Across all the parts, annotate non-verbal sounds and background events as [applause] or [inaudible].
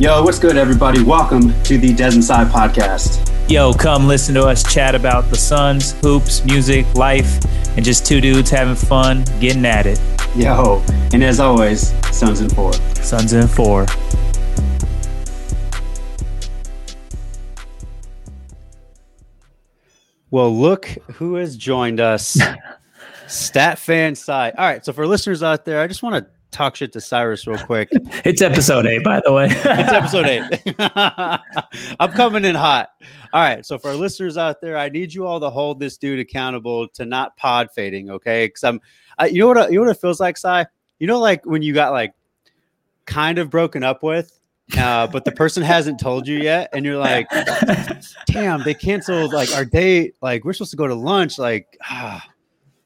Yo, what's good, everybody? Welcome to the Des Inside podcast. Yo, come listen to us chat about the Suns, hoops, music, life, and just two dudes having fun, getting at it. Yo, and as always, Suns in four. Suns in four. Well, look who has joined us. [laughs] Stat fan side. All right. So for listeners out there, I just want to talk shit to Cyrus real quick. [laughs] it's episode eight, by the way. it's episode eight. [laughs] [laughs] I'm coming in hot. All right. So for our listeners out there, I need you all to hold this dude accountable to not pod fading. Okay. Cause I'm, I, you know what, you know what it feels like, Cy? You know, like when you got like kind of broken up with, uh, but the person hasn't told you yet, and you're like, "Damn, they canceled like our date. Like we're supposed to go to lunch. Like ah,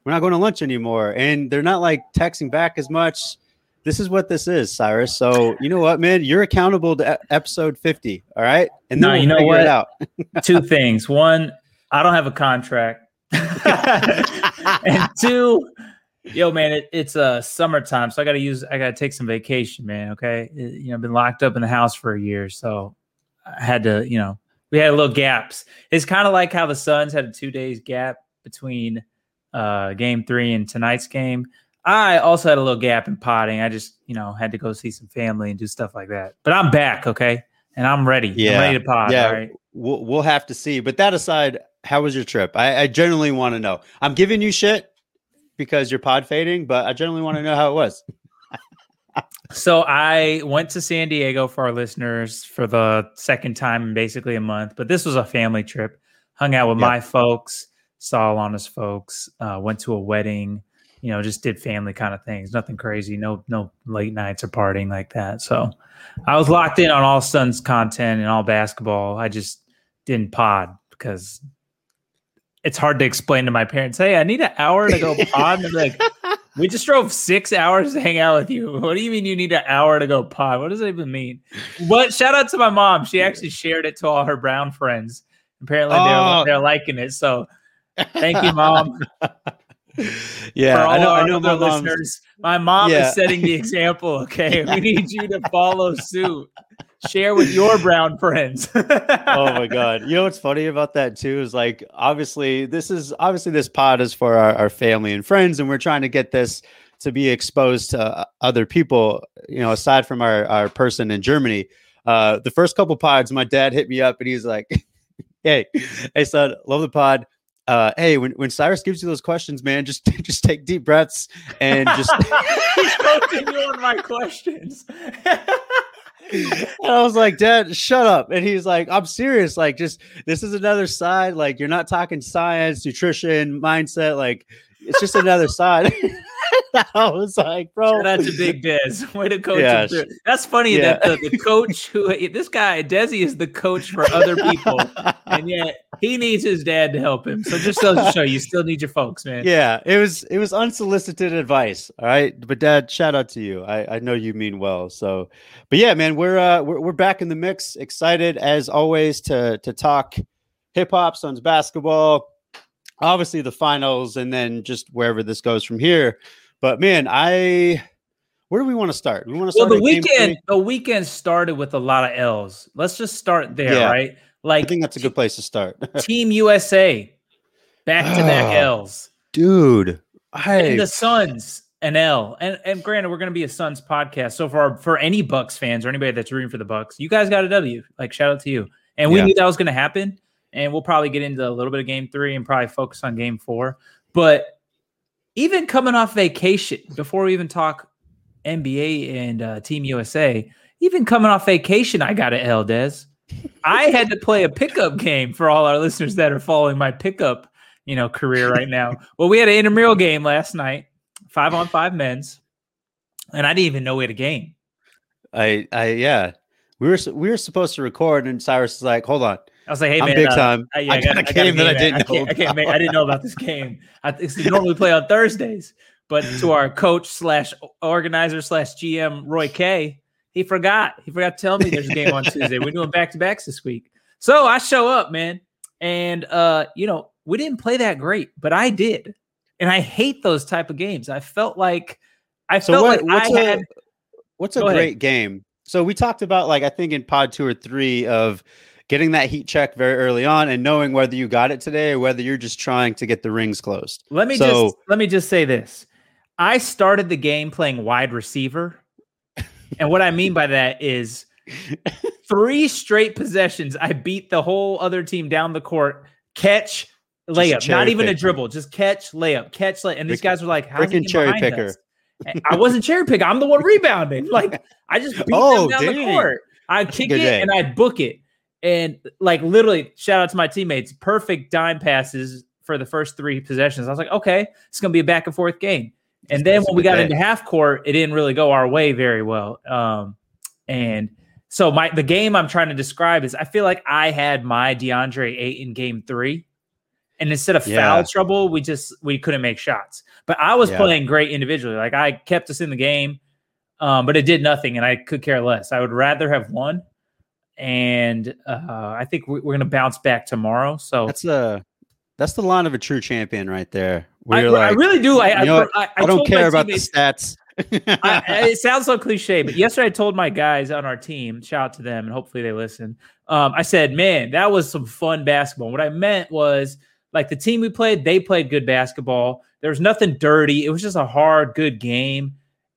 we're not going to lunch anymore." And they're not like texting back as much this is what this is, Cyrus. So you know what, man, you're accountable to episode 50. All right, and then no, we'll you know what? out. [laughs] two things. One, I don't have a contract, [laughs] and two, yo, man, it, it's uh summertime, so I got to use, I got to take some vacation, man. Okay, it, you know, I've been locked up in the house for a year, so I had to, you know, we had a little gaps. It's kind of like how the Suns had a two days gap between uh game three and tonight's game. I also had a little gap in potting. I just, you know, had to go see some family and do stuff like that. But I'm back, okay? And I'm ready. Yeah. I'm ready to pod. Yeah. Right? We'll, we'll have to see. But that aside, how was your trip? I, I generally want to know. I'm giving you shit because you're pod fading, but I generally want to know how it was. [laughs] so I went to San Diego for our listeners for the second time in basically a month. But this was a family trip. Hung out with yep. my folks, saw Alana's folks, uh, went to a wedding you know, just did family kind of things. Nothing crazy. No, no late nights or partying like that. So I was locked in on all Suns content and all basketball. I just didn't pod because it's hard to explain to my parents, hey, I need an hour to go [laughs] pod. And they're like, we just drove six hours to hang out with you. What do you mean you need an hour to go pod? What does that even mean? But shout out to my mom. She actually shared it to all her brown friends. Apparently oh. they're, they're liking it. So thank you, mom. [laughs] [laughs] yeah, I know. I know my listeners. My mom yeah. is setting the [laughs] example. Okay, we need you to follow suit. Share with your brown friends. [laughs] oh my god! You know what's funny about that too is like obviously this is obviously this pod is for our, our family and friends, and we're trying to get this to be exposed to other people. You know, aside from our our person in Germany. Uh, the first couple pods, my dad hit me up and he's like, "Hey, hey son, love the pod uh, hey, when, when Cyrus gives you those questions, man, just [laughs] just take deep breaths and just [laughs] he's coaching you on my questions. and I was like, Dad, shut up. And he's like, I'm serious. Like, just this is another side. Like, you're not talking science, nutrition, mindset. Like, it's just another side. [laughs] [laughs] I was like, bro, that's a big Des. [laughs] Way to coach yeah, him through. That's funny yeah. that the, the, coach who this guy Desi is the coach for other people, [laughs] and yet he needs his dad to help him. So just to show you still need your folks, man. Yeah, it was it was unsolicited advice. All right, but Dad, shout out to you. I, I know you mean well. So, but yeah, man, we're uh we're, we're back in the mix. Excited as always to to talk hip hop, Suns basketball obviously the finals and then just wherever this goes from here. But man, I where do we want to start? We want to start. Well, the weekend the weekend started with a lot of L's. Let's just start there, yeah. right? Like I think that's a good place to start. [laughs] Team USA, back to back ah, L's, dude. I and the Suns an L. And and granted, we're going to be a Suns podcast, so for our, for any Bucks fans or anybody that's rooting for the Bucks, you guys got a W. Like shout out to you. And we yeah. knew that was going to happen and we'll probably get into a little bit of game three and probably focus on game four. But even coming off vacation, before we even talk NBA and uh, Team USA, even coming off vacation, I got it, Eldez. I had to play a pickup game for all our listeners that are following my pickup, you know, career right now. [laughs] well, we had an intramural game last night, five on five men's, and I didn't even know we had a game. I, I, yeah, we were we were supposed to record, and Cyrus is like, "Hold on, I was like, "Hey I'm man, big uh, time. I, yeah, I, got, got a game, that I didn't I can't, I, can't make, I didn't know about this game. I normally play on Thursdays, but to our coach slash organizer slash GM Roy K, he forgot. He forgot to tell me there's a game on Tuesday. We're doing back to backs this week, so I show up, man, and uh, you know we didn't play that great, but I did, and I hate those type of games. I felt like I so felt what, like I a, had. What's a great ahead. game So we talked about like I think in pod two or three of getting that heat check very early on and knowing whether you got it today or whether you're just trying to get the rings closed. Let me So- just let me just say this. I started the game playing wide receiver. [laughs] And what I mean by that is [laughs] three straight possessions. I beat the whole other team down the court, catch, layup, not even a dribble, just catch, layup, catch, layup. And these guys were like, "How's freaking cherry picker. us?" I wasn't cherry picking. I'm the one rebounding. Like I just [laughs] beat Oh, them down the court. I'd kick good it day. and I'd book it. And like literally, shout out to my teammates, perfect dime passes for the first three possessions. I was like, okay, it's gonna be a back and forth game. And then when we got into half court, it didn't really go our way very well. Um, and so my the game I'm trying to describe is I feel like I had my DeAndre Ayton in game three. And instead of Yeah. foul trouble, we just we couldn't make shots. But I was Yeah. playing great individually. Like I kept us in the game, um, but it did nothing, and I could care less. I would rather have won. And uh, I think we- we're going to bounce back tomorrow. So That's the that's the line of a true champion right there. I, Where you're I really do. I, I, you know what? I, I, don't care about the stats. I, [laughs] I- it sounds so cliche, but yesterday I told my guys on our team, shout out to them, and hopefully they listen. Um, I said, man, that was some fun basketball. What I meant was like the team we played, they played good basketball. There was nothing dirty. It was just a hard, good game.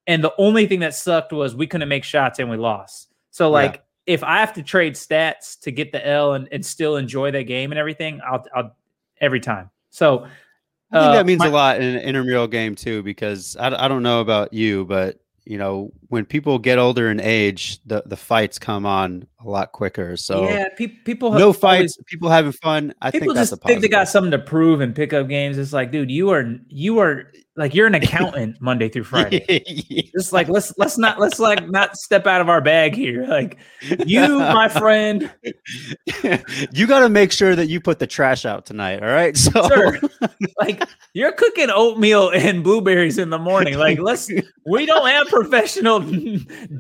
And the only thing that sucked was we couldn't make shots and we lost. So like if I have to trade stats to get the L and, and still enjoy that game and everything, I'll, I'll every time. So I think uh, that means my- a lot in an intramural game too, because I, I don't know about you, but you know when people get older in age, the the fights come on a lot quicker. So yeah, pe- people have no always- fights, people having fun. I people think that's just a think they got something to prove in pickup games. It's like, dude, you are you are like you're an [laughs] accountant Monday through Friday. Just like let's let's not let's like not step out of our bag here. Like you, my [laughs] friend, you got to make sure that you put the trash out tonight. All right. [laughs] So sir, like you're cooking oatmeal and blueberries in the morning. Like let's we don't have professional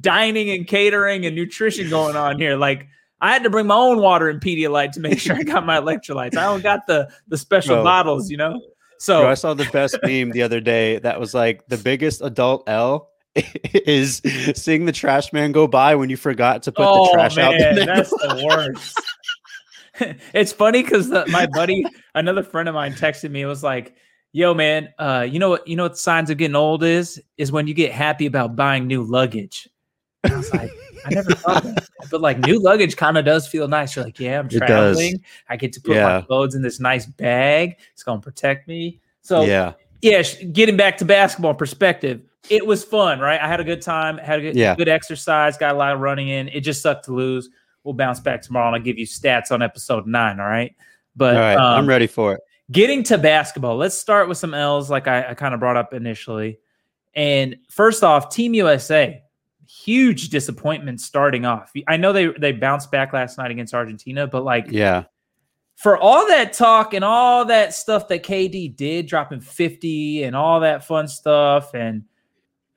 dining and catering and nutrition going on here. Like I had to bring my own water and Pedialyte to make sure I got my [laughs] electrolytes. I don't got the the special Bro. bottles, you know. So Bro, I saw the best meme the other day that was like the biggest adult L [laughs] is seeing the trash man go by when you forgot to put the trash out. the Oh, man, next- that's the worst. [laughs] it's funny because my buddy, another friend of mine, texted me. It was like, "Yo, man, uh, you know what? You know what signs of getting old is? Is when you get happy about buying new luggage." And I was like, "I never thought that, but like new luggage kind of does feel nice." You're like, "Yeah, I'm traveling. I get to put my clothes in this nice bag. It's gonna protect me." So yeah, yeah, getting back to basketball perspective, it was fun, right? I had a good time, had a good, Yeah. good exercise, got a lot of running in. It just sucked to lose. We'll bounce back tomorrow and I'll give you stats on episode nine. All right. But all right, um, I'm ready for it. getting to basketball, let's start with some L's like I, I kind of brought up initially. And first off, Team USA, huge disappointment starting off. I know they they bounced back last night against Argentina, but like Yeah, for all that talk and all that stuff that KD did, dropping 50 and all that fun stuff, and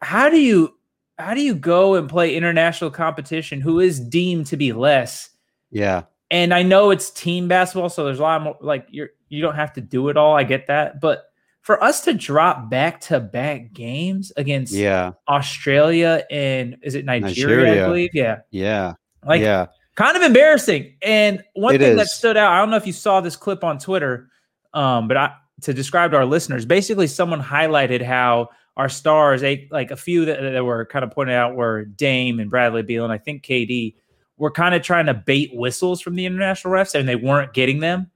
how do you how do you go and play international competition who is deemed to be less? yeah, And I know it's team basketball, so there's a lot more like you're you don't have to do it all. I get that, but for us to drop back to back games against yeah, Australia and is it Nigeria, I believe? Yeah. yeah, Like yeah. kind of embarrassing. And one It thing that stood out, I don't know if you saw this clip on Twitter, um, but I to describe to our listeners, basically someone highlighted how our stars, a, like a few that, that were kind of pointed out were Dame and Bradley Beal, and I think KD were kind of trying to bait whistles from the international refs, and they weren't getting them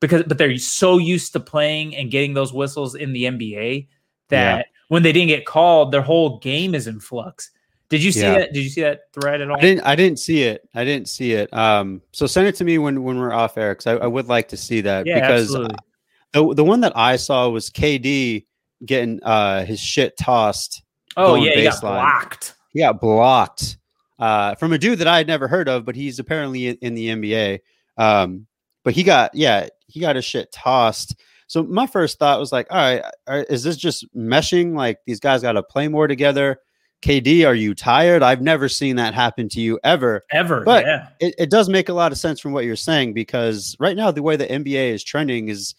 because but they're so used to playing and getting those whistles in the NBA that Yeah. when they didn't get called, their whole game is in flux. Did you see Yeah. that? Did you see that thread at all? I didn't. I didn't see it. I didn't see it. Um. So send it to me when when we're off air because I, I would like to see that Yeah, because absolutely. the the one that I saw was KD getting uh his shit tossed. Oh yeah, he got blocked. He got blocked uh, from a dude that I had never heard of, but he's apparently in, in the NBA. Um, but he got yeah, he got his shit tossed. So my first thought was like, all right, is this just meshing? Like these guys got to play more together. KD, are you tired? I've never seen that happen to you ever. Ever, But- yeah. It, it does make a lot of sense from what you're saying because right now the way the NBA is trending is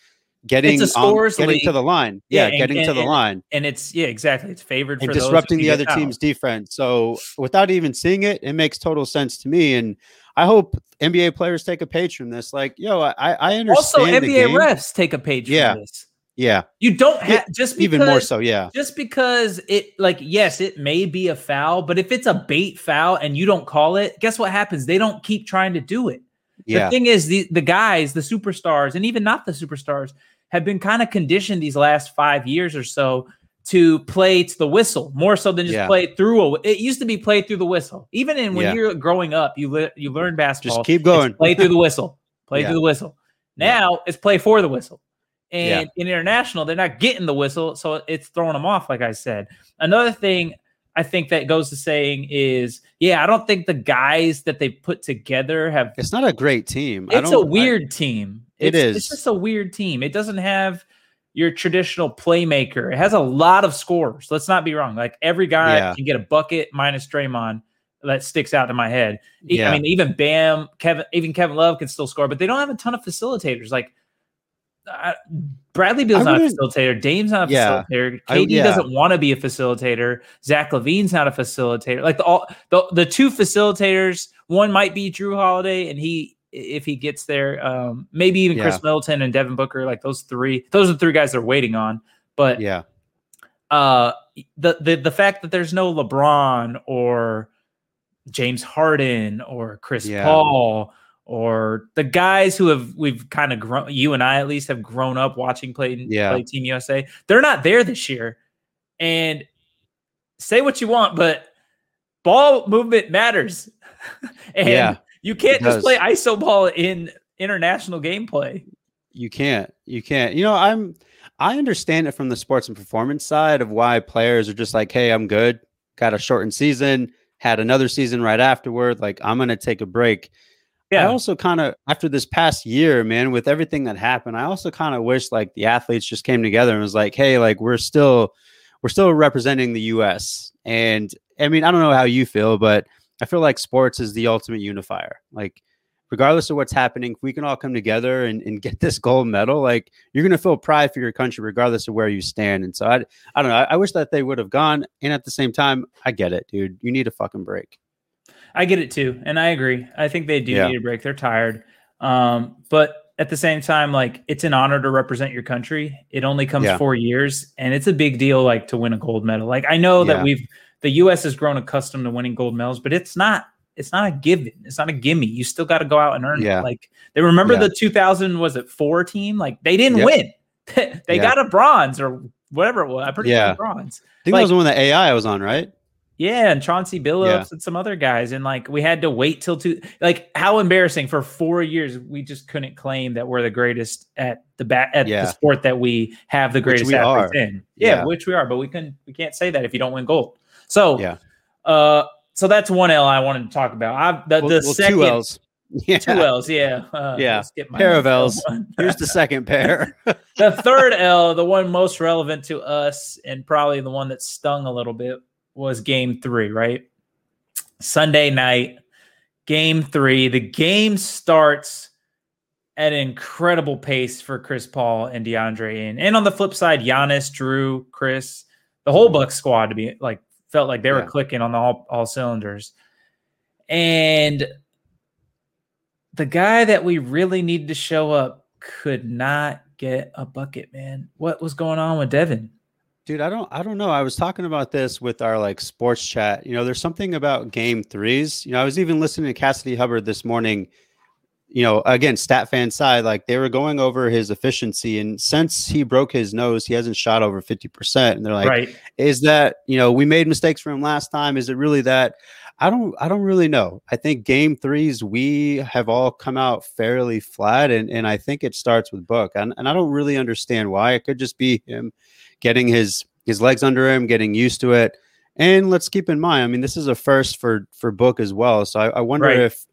getting scores getting league. to the line. Yeah, Yeah, and- getting to and- the line and it's yeah, exactly. It's favored and for disrupting the other fouled. team's defense. So without even seeing it, it makes total sense to me. And I hope NBA players take a page from this. Like, yo, I I understand Also, the NBA refs take a page Yeah. from this. Yeah, You don't have just because, even more so. Yeah, Just because it like yes, it may be a foul, but if it's a bait foul and you don't call it, guess what happens? They don't keep trying to do it. yeah, The thing is, the the guys, the superstars, and even not the superstars, have been kind of conditioned these last five years or so to play to the whistle more so than just Yeah. play through a. It used to be play through the whistle. Even in when Yeah. you're growing up, you you learn basketball. just keep going. play through the whistle. Play Yeah. through the whistle. Now it's play for the whistle. And in international, they're not getting the whistle, so it's throwing them off. Like I said, another thing I think that goes to saying is, yeah, I don't think the guys that they put together have It's not a great team. It's a don't- I- weird team. It it's, It's just a weird team. It doesn't have your traditional playmaker. It has a lot of scores. Let's not be wrong. Like every guy Yeah. can get a bucket minus Draymond. That sticks out in my head. Yeah. I mean, even Bam, Kevin, even Kevin Love can still score, but they don't have a ton of facilitators. Like uh, Bradley Beal's not a facilitator. Dame's not a Yeah. facilitator. I- yeah. doesn't want to be a facilitator. Zach LaVine's not a facilitator. Like the all the, the two facilitators, one might be Jrue Holiday, and he if he gets there, um, maybe even Khris Middleton and Devin Booker. Like those three, those are the three guys they're waiting on. But yeah, uh, the the the fact that there's no LeBron or James Harden or Chris Yeah. Paul or the guys who have we've kind of grown you and I at least have grown up watching play, Yeah. play Team USA. They're not there this year. And say what you want, but ball movement matters. [laughs] and Yeah, you can't it just play ISO ball in international gameplay. you can't. You can't. You know, I'm. I understand it from the sports and performance side of why players are just like, "Hey, I'm good. Got a shortened season. Had another season right afterward. Like, I'm gonna take a break." Yeah. I Yeah. also kind of after this past year, man, with everything that happened, I also kind of wish like the athletes just came together and was like, "Hey, like we're still we're still representing the US." And I mean, I don't know how you feel, but I feel like sports is the ultimate unifier. Like regardless of what's happening, if we can all come together and, and get this gold medal, like you're gonna feel pride for your country regardless of where you stand. And so I I don't know. I, I wish that they would have gone. And at the same time, I get it, dude. You need a fucking break. I get it too, and I agree. I think they do Yeah. need a break. They're tired, um, but at the same time, like it's an honor to represent your country. It only comes Yeah. four years, and it's a big deal, like to win a gold medal. Like I know that we've the U.S. has grown accustomed to winning gold medals, but it's not. It's not a given. It's not a gimme. You still got to go out and earn Yeah. it. Like they remember Yeah. the 2000 was it four team? Like they didn't win. [laughs] they Yeah. got a bronze or whatever it was. I'm pretty sure Yeah. was bronze. I think Like- that was the one that AI was on, right? Yeah, and Chauncey Billups and some other guys, and like we had to wait till two. Like how embarrassing for four years we just couldn't claim that we're the greatest at the bat at Yeah. the sport that we have the Which greatest we athletes are. in. Yeah, Yeah. which we are, but we can we can't say that if you don't win gold. So Yeah. uh, so that's one L I wanted to talk about. I the, Well, the well, second two L's. [laughs] Yeah. two L's, yeah, uh, Yeah. skip my Pair of Ls. Here's the second pair. [laughs] the third L, the one most relevant to us, and probably the one that stung a little bit, was game three, right? Sunday night, game three. The game starts at an incredible pace for Chris Paul and DeAndre. And, and on the flip side, Giannis, Jrue, Khris, the whole Bucks squad to be like felt like they were clicking on the all, all cylinders. And the guy that we really needed to show up could not get a bucket, man. What was going on with Devin? Dude, I don't I don't know. I was talking about this with our like sports chat. You know, there's something about game threes. You know, I was even listening to Cassidy Hubbarth this morning. You know, again, stat fan side, like they were going over his efficiency. And since he broke his nose, he hasn't shot over 50%. And they're like, right. is that, you know, we made mistakes for him last time. Is it really that? I don't I don't really know. I think game threes, we have all come out fairly flat. And and I think it starts with Book. And, and I don't really understand why. It could just be him getting his his legs under him, getting used to it. And let's keep in mind, I mean, this is a first for for Book as well. So I, I wonder Right. if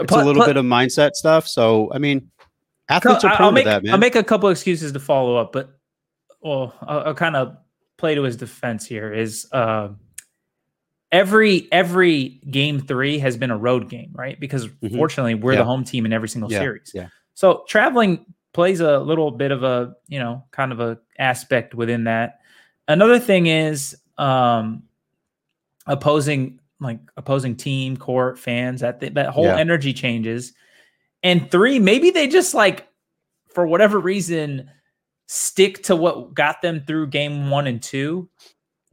it's Pl- a little pl- bit of mindset stuff. So I mean, athletes are I'll prone make, to that, man. I'll make a couple excuses to follow up, but well, I'll, I'll kind of play to his defense here. Is uh, every every game three has been a road game, right? Because Mhm. fortunately, we're Yeah. the home team in every single Yeah, series. yeah. So traveling plays a little bit of a you know kind of a aspect within that. Another thing is um, opposing like opposing team court fans that that whole yeah. energy changes. And three, maybe they just like for whatever reason stick to what got them through game one and two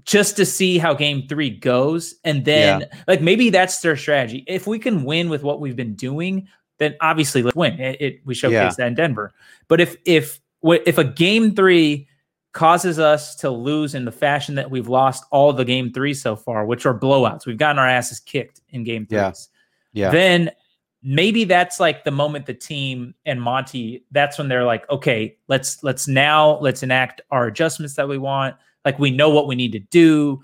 just to see how game three goes. And then, yeah. like, maybe that's their strategy. If we can win with what we've been doing, then obviously let's win. It, it we showcase yeah. that in Denver. But if, if, if a game three causes us to lose in the fashion that we've lost all the game three so far, which are blowouts, we've gotten our asses kicked in game three. Yeah. yeah. Then maybe that's like the moment the team and Monty, that's when they're like, okay, let's let's now let's enact our adjustments that we want. Like we know what we need to do,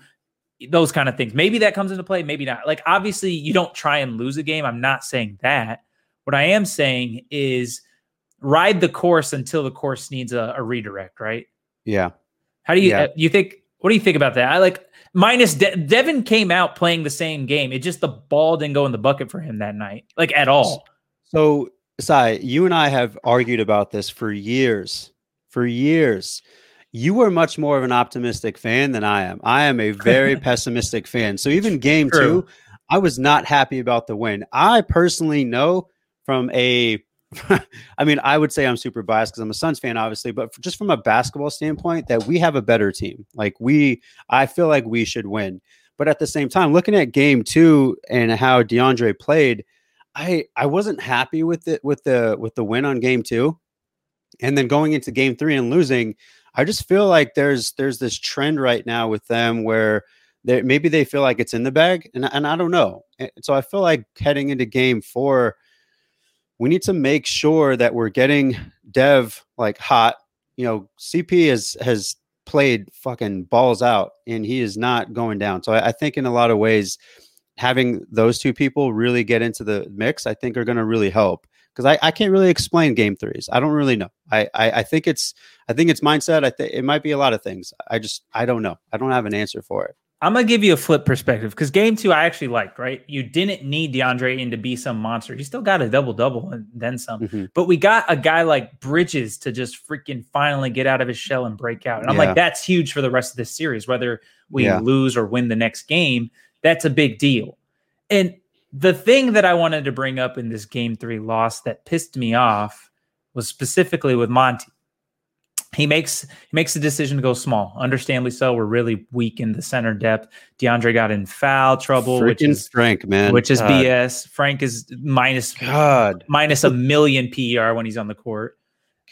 those kind of things. Maybe that comes into play, maybe not. Like obviously you don't try and lose a game. I'm not saying that. What I am saying is ride the course until the course needs a, a redirect, right? Yeah. How do you yeah. you think what do you think about that? I like minus De- Devin came out playing the same game. It just the ball didn't go in the bucket for him that night, like at all. So, Sai, you and I have argued about this for years. For years. You are much more of an optimistic fan than I am. I am a very [laughs] pessimistic fan. So even game True. 2, I was not happy about the win. I personally know from a [laughs] I mean, I would say I'm super biased because I'm a Suns fan, obviously, but just from a basketball standpoint, that we have a better team. Like we, I feel like we should win. But at the same time, looking at game two and how DeAndre played, I I wasn't happy with it with the with the win on game two, and then going into game three and losing. I just feel like there's there's this trend right now with them where they maybe they feel like it's in the bag, and and I don't know. So I feel like heading into game four we need to make sure that we're getting Dev like hot. You know, CP has has played fucking balls out, and he is not going down. So I, I think in a lot of ways, having those two people really get into the mix, I think are going to really help. Because I, I can't really explain game threes. I don't really know. I, I, I think it's I think it's mindset. I think it might be a lot of things. I just I don't know. I don't have an answer for it. I'm gonna give you a flip perspective because game two I actually liked. Right, you didn't need DeAndre in to be some monster. He still got a double double and then some. Mm-hmm. But we got a guy like Bridges to just freaking finally get out of his shell and break out. And I'm yeah. like, that's huge for the rest of this series. Whether we yeah. lose or win the next game, that's a big deal. And the thing that I wanted to bring up in this game three loss that pissed me off was specifically with Monty he makes he makes the decision to go small. Understandably so. We're really weak in the center depth. DeAndre got in foul trouble, Freaking which is Frank, man, which is God. BS. Frank is minus God minus a million PER when he's on the court.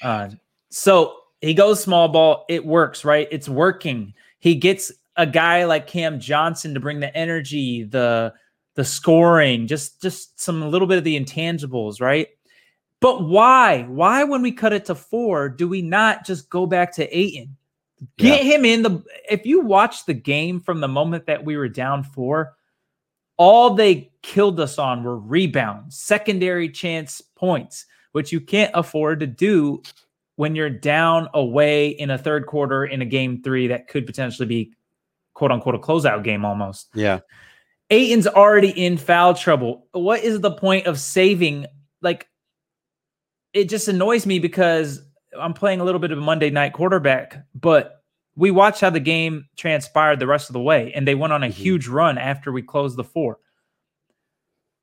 Uh, so he goes small ball. It works, right? It's working. He gets a guy like Cam Johnson to bring the energy, the the scoring, just just some a little bit of the intangibles, right? But why? Why, when we cut it to four, do we not just go back to Ayton? Get yeah. him in the. If you watch the game from the moment that we were down four, all they killed us on were rebounds, secondary chance points, which you can't afford to do when you're down away in a third quarter in a game three that could potentially be quote unquote a closeout game almost. Yeah. Ayton's already in foul trouble. What is the point of saving like it just annoys me because I'm playing a little bit of a Monday night quarterback, but we watched how the game transpired the rest of the way, and they went on a mm-hmm. huge run after we closed the four.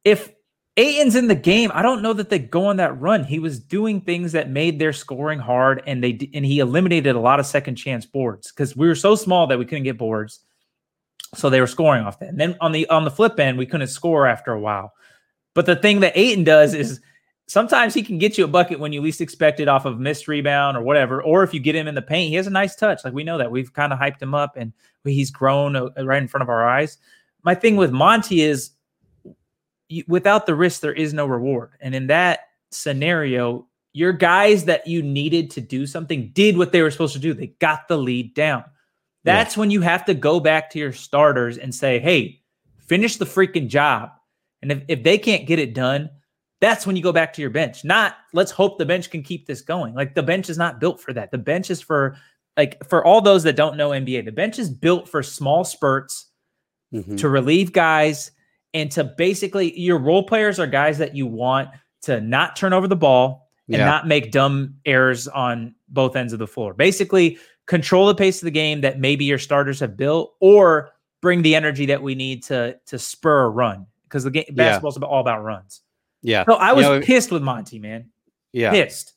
If Ayton's in the game, I don't know that they go on that run. He was doing things that made their scoring hard, and they and he eliminated a lot of second chance boards because we were so small that we couldn't get boards, so they were scoring off that. And then on the on the flip end, we couldn't score after a while. But the thing that Ayton does is sometimes he can get you a bucket when you least expect it off of missed rebound or whatever. Or if you get him in the paint, he has a nice touch. Like we know that we've kind of hyped him up and he's grown uh, right in front of our eyes. My thing with Monty is without the risk, there is no reward. And in that scenario, your guys that you needed to do something did what they were supposed to do. They got the lead down. That's yeah. when you have to go back to your starters and say, hey, finish the freaking job. And if, if they can't get it done, that's when you go back to your bench. Not let's hope the bench can keep this going. Like the bench is not built for that. The bench is for like for all those that don't know NBA, the bench is built for small spurts mm-hmm. to relieve guys and to basically your role players are guys that you want to not turn over the ball and Yeah. not make dumb errors on both ends of the floor. Basically, control the pace of the game that maybe your starters have built, or bring the energy that we need to to spur a run because the game basketball's all about runs. Yeah. So I You was know, pissed with Monty, man. Yeah. Pissed.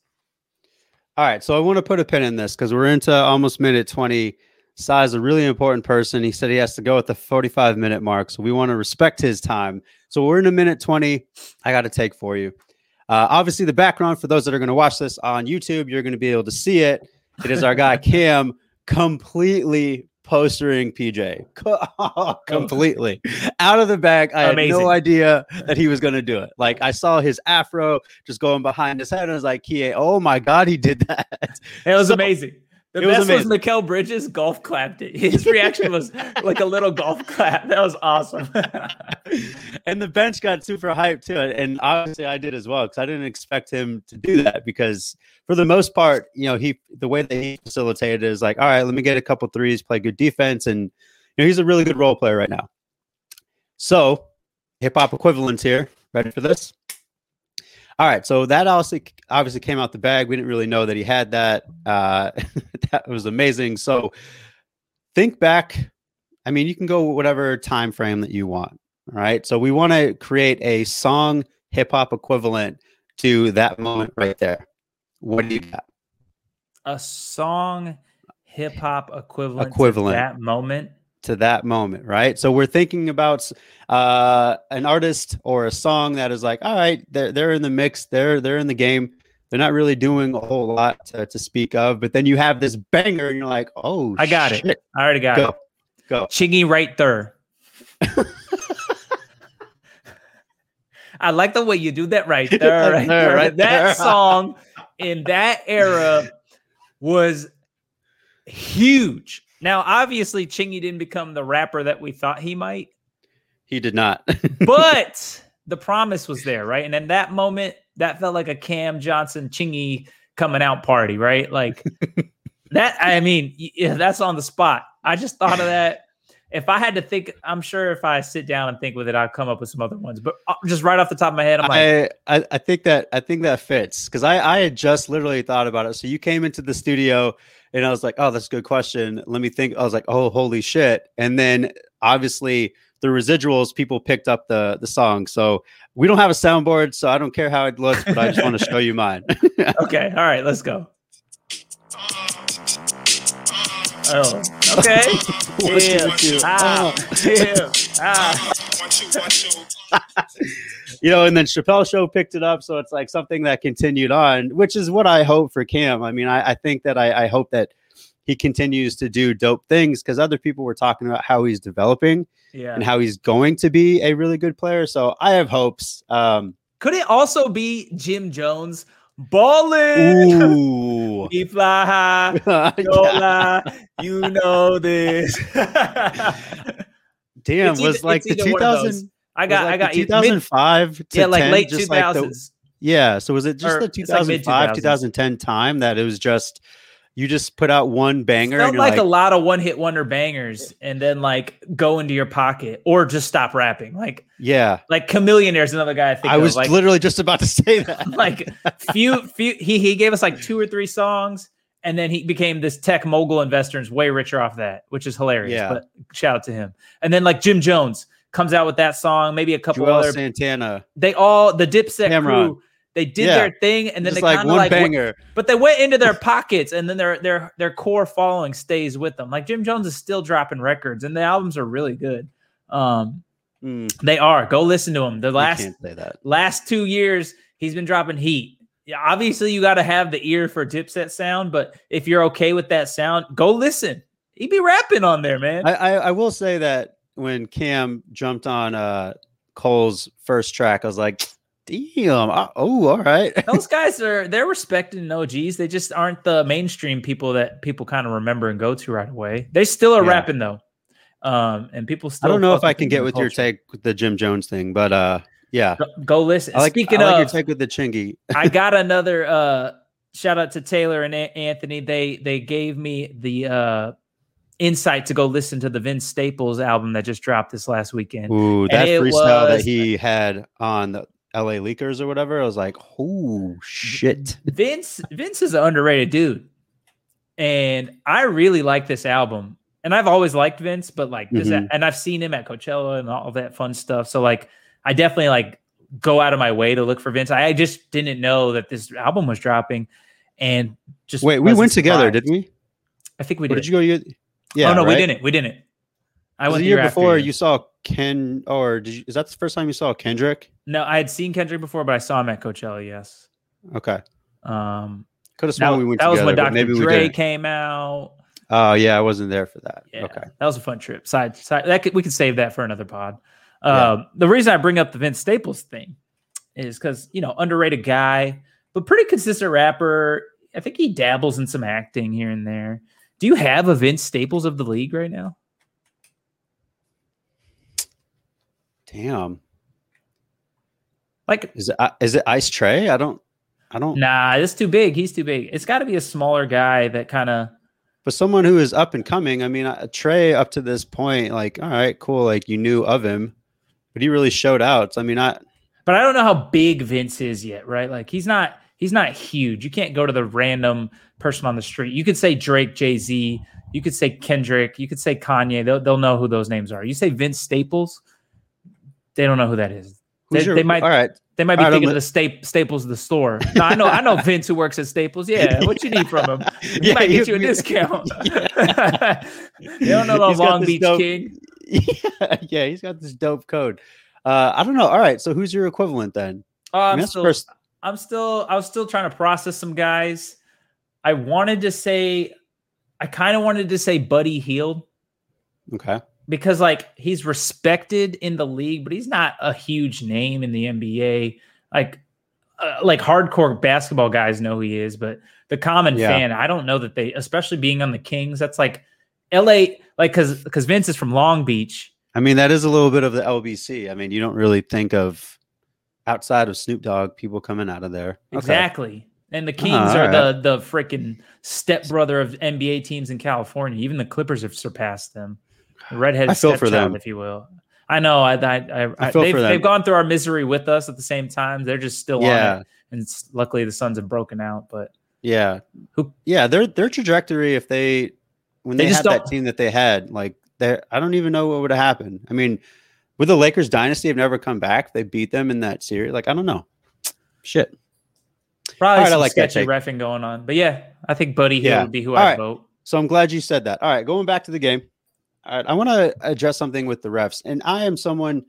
All right, so I want to put a pin in this because we're into almost minute 20. Sai's a really important person. He said he has to go at the 45 minute mark, so we want to respect his time. So we're in a minute 20. I got to take for you. Uh, obviously, the background for those that are going to watch this on YouTube, you're going to be able to see it. It is our guy [laughs] Cam completely postering PJ Co- [laughs] oh, completely out of the bag. I had no idea that he was going to do it. Like I saw his afro just going behind his head, and I was like, "Kie, oh my god, he did that!" It was [laughs] So, amazing. The it was best was, amazing. Mikal Bridges golf clapped it. [laughs] His reaction was like a little golf clap. That was awesome. [laughs] and the bench got super hyped too. And obviously I did as well because I didn't expect him to do that because for the most part, you know, he the way that he facilitated is like, all right, let me get a couple threes, play good defense, and you know, he's a really good role player right now. So hip hop equivalents here. Ready for this? All right, so that obviously obviously came out the bag. We didn't really know that he had that. Uh, [laughs] that was amazing. So think back. I mean, you can go whatever time frame that you want. All right. So we want to create a song hip hop equivalent to that moment right there. What do you got? a song hip hop equivalent, Equivalent. to that moment. To that moment, right? So we're thinking about uh, an artist or a song that is like, all right, they're they're in the mix, they're they're in the game. They're not really doing a whole lot to, to speak of, but then you have this banger, and you're like, oh, I got it. I already got Go, it. go. Chingy right there. [laughs] I like the way you do that right there. [laughs] Right there, there. that song in that era was [laughs] huge. Now, obviously, Chingy didn't become the rapper that we thought he might, He did not. [laughs] but the promise was there, right? And in that moment, that felt like a Cam Johnson Chingy coming out party, right? Like [laughs] that. I mean, yeah, that's on the spot. I just thought of that. If I had to think, I'm sure if I sit down and think with it, I'll come up with some other ones. But uh, just right off the top of my head, I'm like, I, I I think that I think that fits because I I had just literally thought about it. So you came into the studio and I was like, oh, that's a good question. Let me think. I was like, oh, holy shit! And then obviously the residuals, people picked up the the song. So we don't have a soundboard, so I don't care how it looks, but I just want to show you mine. [laughs] okay, all right, let's go. Oh, okay. One, two, Yeah. two. Ah, [laughs] yeah. Ah. [laughs] you know, and then Chappelle Show picked it up, so it's like something that continued on, which is what I hope for Cam. I mean, I, I think that I, I hope that he continues to do dope things because other people were talking about how he's developing Yeah. and how he's going to be a really good player. So I have hopes. Um, Could it also be Jim Jones balling? [laughs] ooh, We fly high, [laughs] Yeah. no lie, you know this. [laughs] damn, It's was either- like the either one of those. 2000. I got, like I got the mid- 2005 to yeah, like 10, late 2000s. just like the- Yeah. So was it just Or the it's like 2005, 2010 time that it was just you just put out one banger Felt like, like, a lot of one hit wonder bangers, and then like go into your pocket or just stop rapping. Like, yeah. like Chamillionaire's another guy I think. I was like, literally just about to [laughs] say that. [laughs] like few few he he gave us like two or three songs and then he became this tech mogul investor and is way richer off that which is hilarious Yeah. but shout out to him and then like jim jones comes out with that song maybe a couple Joel other Santana, they all the dipset Cam'ron. crew they did Yeah. their thing and then just they like kind of like went- banger. but they went into their pockets and then their their their core following stays with them like jim jones is still dropping records and the albums are really good um Mm, they are go listen to them the last that. last two years he's been dropping heat. Yeah, obviously you got to have the ear for Dipset sound, but if you're okay with that sound, go listen. He'd be rapping on there, man. I, I, I will say that when Cam jumped on uh, Cole's first track, I was like, damn. uh, oh, all right. [laughs] Those guys are they're respected and OGs. They just aren't the mainstream people that people kind of remember and go to right away. They still are Yeah. rapping though. Um, and people still I don't know if I can get with your take with the Jim Jones thing, but uh, yeah. Go, go listen. I like, Speaking I like of, your take with the chingy. I [laughs] got another uh shout out to Taylor and A- Anthony. They they gave me the uh insight to go listen to the Vince Staples album that just dropped this last weekend. Ooh, that freestyle that he had on the LA Leakers or whatever. I was like, oh shit. Vince Vince is an underrated dude. And I really like this album. And I've always liked Vince, but like this Mhm. and I've seen him at Coachella and all that fun stuff. So like I definitely like go out of my way to look for Vince. I just didn't know that this album was dropping and just Wait, we went together, didn't we? I think we Or did. did you go? You, yeah. oh no, we didn't. We didn't. I was the year before. You saw Ken, or did you, is that the first time you saw Kendrick? No, I had seen Kendrick before, but I saw him at Coachella. Yes. Okay, Um, could have that, sworn we went that was together. when Dr. Dre came out. Oh yeah, I wasn't there for that. Yeah, Okay. that was a fun trip. Side, side that could, we could save that for another pod. Um, The reason I bring up the Vince Staples thing is because you know underrated guy, but pretty consistent rapper. I think he dabbles in some acting here and there. Do you have a Vince Staples of the league right now? Damn. Like, Is it uh, it Ice Trae? I don't. I don't. nah, it's too big. He's too big. It's got to be a smaller guy that kind of. But someone who is up and coming. I mean, uh, Trey up to this point, like, all right, cool. Like you knew of him, but he really showed out. So, I mean, I but I don't know how big Vince is yet, right? Like he's not he's not huge. You can't go to the random person on the street. You could say Drake, Jay Z. You could say Kendrick. You could say Kanye. They'll they'll know who those names are. You say Vince Staples, they don't know who that is. They- your, they might- All right. They might be thinking of the sta- Staples of the store. No, I know I know [laughs] Vince who works at Staples. Yeah, what you need from him? [laughs] He might get you a discount. [laughs] they don't know the He's Long Beach dope- King. Yeah, yeah, he's got this dope code. Uh, I don't know. All right, so who's your equivalent then? Oh, I I'm mean, the still, I'm still, I was still trying to process some guys. I wanted to say, I kind of wanted to say Buddy Hield Okay. because like he's respected in the league, but he's not a huge name in the NBA. Like, uh, like hardcore basketball guys know who he is, but the common Yeah. fan, I don't know that they, especially being on the Kings, that's like L.A. Like, because because Vince is from Long Beach. I mean, that is a little bit of the LBC. I mean, you don't really think of outside of Snoop Dogg people coming out of there. Okay. Exactly. And the ah, Kings all are right. the the freaking stepbrother of NBA teams in California. Even the Clippers have surpassed them. The redheaded I feel for stepchild, them. if you will. I know. I, I, I, I they've, they've gone through our misery with us at the same time. They're just still on Yeah. it. And it's, luckily the Suns have broken out. But Yeah. Who- Yeah, their their trajectory if they when They they, had that team that they had, like they I don't even know what would have happened. I mean, with the Lakers dynasty have never come back. They beat them in that series. Like, I don't know. Shit. Probably right, I some like sketchy refing going on. But yeah, I think Buddy Hield Yeah. would be who I'd right. vote. So I'm glad you said that. All right, going back to the game. All right, I want to address something with the refs. And I am someone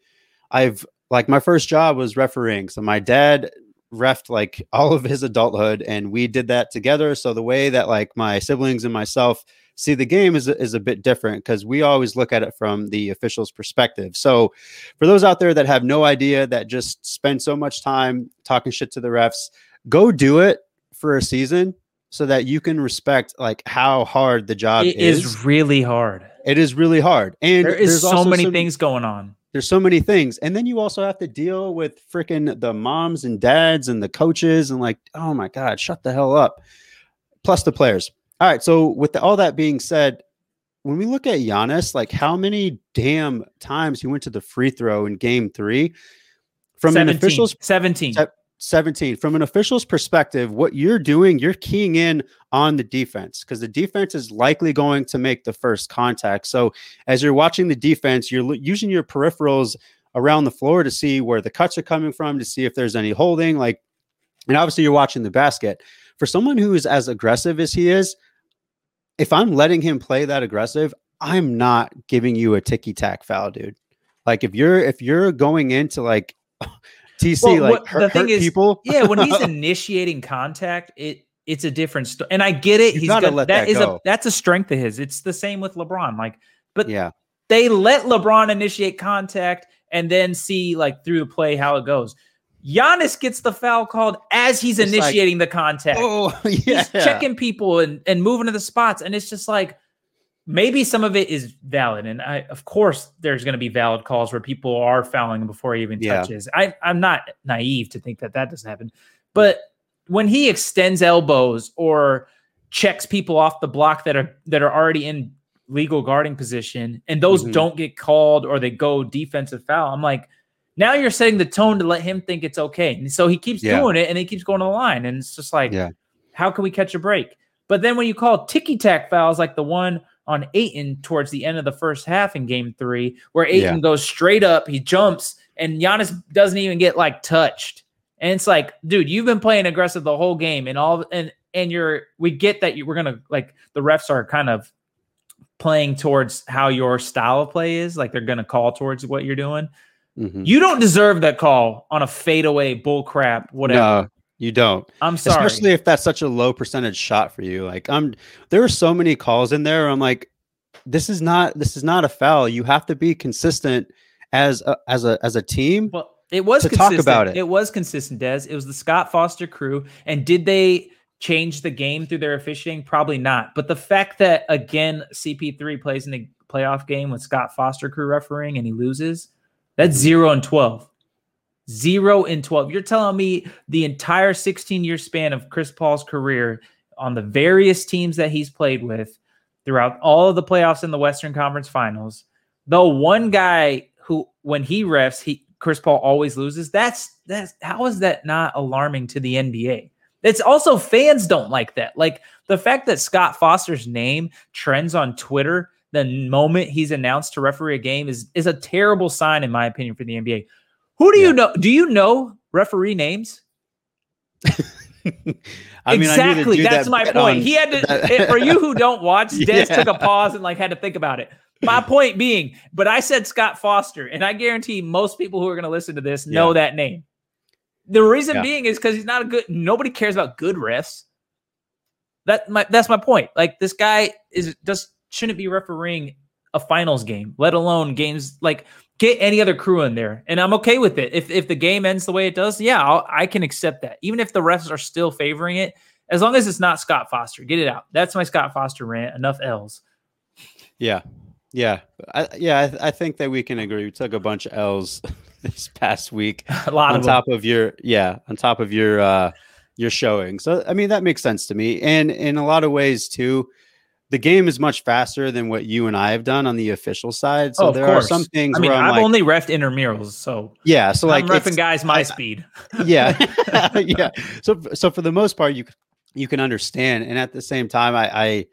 I've like my first job was refereeing. So my dad refed like [laughs] all of his adulthood and we did that together. So the way that like my siblings and myself see the game is is a bit different because we always look at it from the official's perspective. So for those out there that have no idea that just spend so much time talking shit to the refs, go do it for a season so that you can respect like how hard the job It is. is really hard. It is really hard, and There is so many some- things going on. There's so many things, and then you also have to deal with freaking the moms and dads and the coaches, and like, oh my god, shut the hell up. Plus the players. All right, so with the, all that being said, when we look at Giannis, like how many damn times he went to the free throw in Game Three, from 17, an official's 17. Se- 17 from an official's perspective what you're doing you're keying in on the defense because the defense is likely going to make the first contact. So as you're watching the defense you're using your peripherals around the floor to see where the cuts are coming from to see if there's any holding like and obviously you're watching the basket. For someone who is as aggressive as he is if i'm letting him play that aggressive i'm not giving you a ticky tack foul dude. Like if you're if you're going into like TC Well, like what- hurt, the thing is- people. yeah, when he's [laughs] initiating contact, it it's a different story. And I get it. You he's gonna, let that that is go. a that's a strength of his. It's the same with LeBron. Like, but yeah, they let LeBron initiate contact and then see like through the play how it goes. Giannis gets the foul called as he's It's like, initiating the contact. oh [laughs] yeah, He's checking people and, and moving to the spots. And it's just like maybe some of it is valid. And I of course there's going to be valid calls where people are fouling before he even Yeah. touches. I, I'm not naive to think that that doesn't happen. But when he extends elbows or checks people off the block that are that are already in legal guarding position and those Mhm. don't get called or they go defensive foul, I'm like, Now you're setting the tone to let him think it's okay. And so he keeps Yeah. doing it and he keeps going to the line. And it's just like, Yeah. how can we catch a break? But then when you call ticky tack fouls like the one on Ayton towards the end of the first half in game three, where Ayton Yeah. goes straight up, he jumps, and Giannis doesn't even get like touched. And it's like, dude, you've been playing aggressive the whole game, and all and and you're we get that you we're gonna like the refs are kind of playing towards how your style of play is, like they're gonna call towards what you're doing. Mhm. You don't deserve that call on a fadeaway bull crap, whatever. No, you don't. I'm sorry. Especially if that's such a low percentage shot for you. Like I'm there are so many calls in there. I'm like, this is not this is not a foul. You have to be consistent as a, as a as a team. Well, it was to talk consistent. about it. It was consistent, Des. It was the Scott Foster crew. And did they change the game through their officiating? Probably not. But the fact that again CP3 plays in the playoff game with Scott Foster crew refereeing and he loses, that's zero and twelve. Zero and twelve. You're telling me the entire 16 year span of Chris Paul's career on the various teams that he's played with throughout all of the playoffs in the Western Conference Finals, the one guy who, when he refs, he Chris Paul always loses. That's that's how is that not alarming to the NBA? It's also fans don't like that. Like the fact that Scott Foster's name trends on Twitter the moment he's announced to referee a game is is a terrible sign, in my opinion, for the NBA. Who do Yeah. you know? Do you know referee names? [laughs] I mean, I need to exactly. That's that my point. on- He had to. for you who don't watch, [laughs] Des Yeah. took a pause and like had to think about it. My point being, but I said Scott Foster, and I guarantee most people who are going to listen to this know Yeah. that name. The reason Yeah. being is because he's not a good. Nobody cares about good refs. That my that's my point. Like this guy is just shouldn't be refereeing a finals game, let alone games like get any other crew in there, and I'm okay with it. If if the game ends the way it does, yeah, I'll, I can accept that. Even if the refs are still favoring it, as long as it's not Scott Foster, get it out. That's my Scott Foster rant. Enough L's. Yeah, yeah, I, yeah. I, th- I think that we can agree. We took a bunch of L's [laughs] this past week [laughs] A lot on of them. top of your yeah, on top of your uh your showing. So I mean that makes sense to me. And in a lot of ways too, the game is much faster than what you and I have done on the official side. So Oh, of there course. are some things I mean, where I'm I've like, only refed intramurals, so yeah. So like I'm refing guys my I- speed. [laughs] yeah [laughs] [laughs] yeah so so for the most part you you can understand and at the same time i i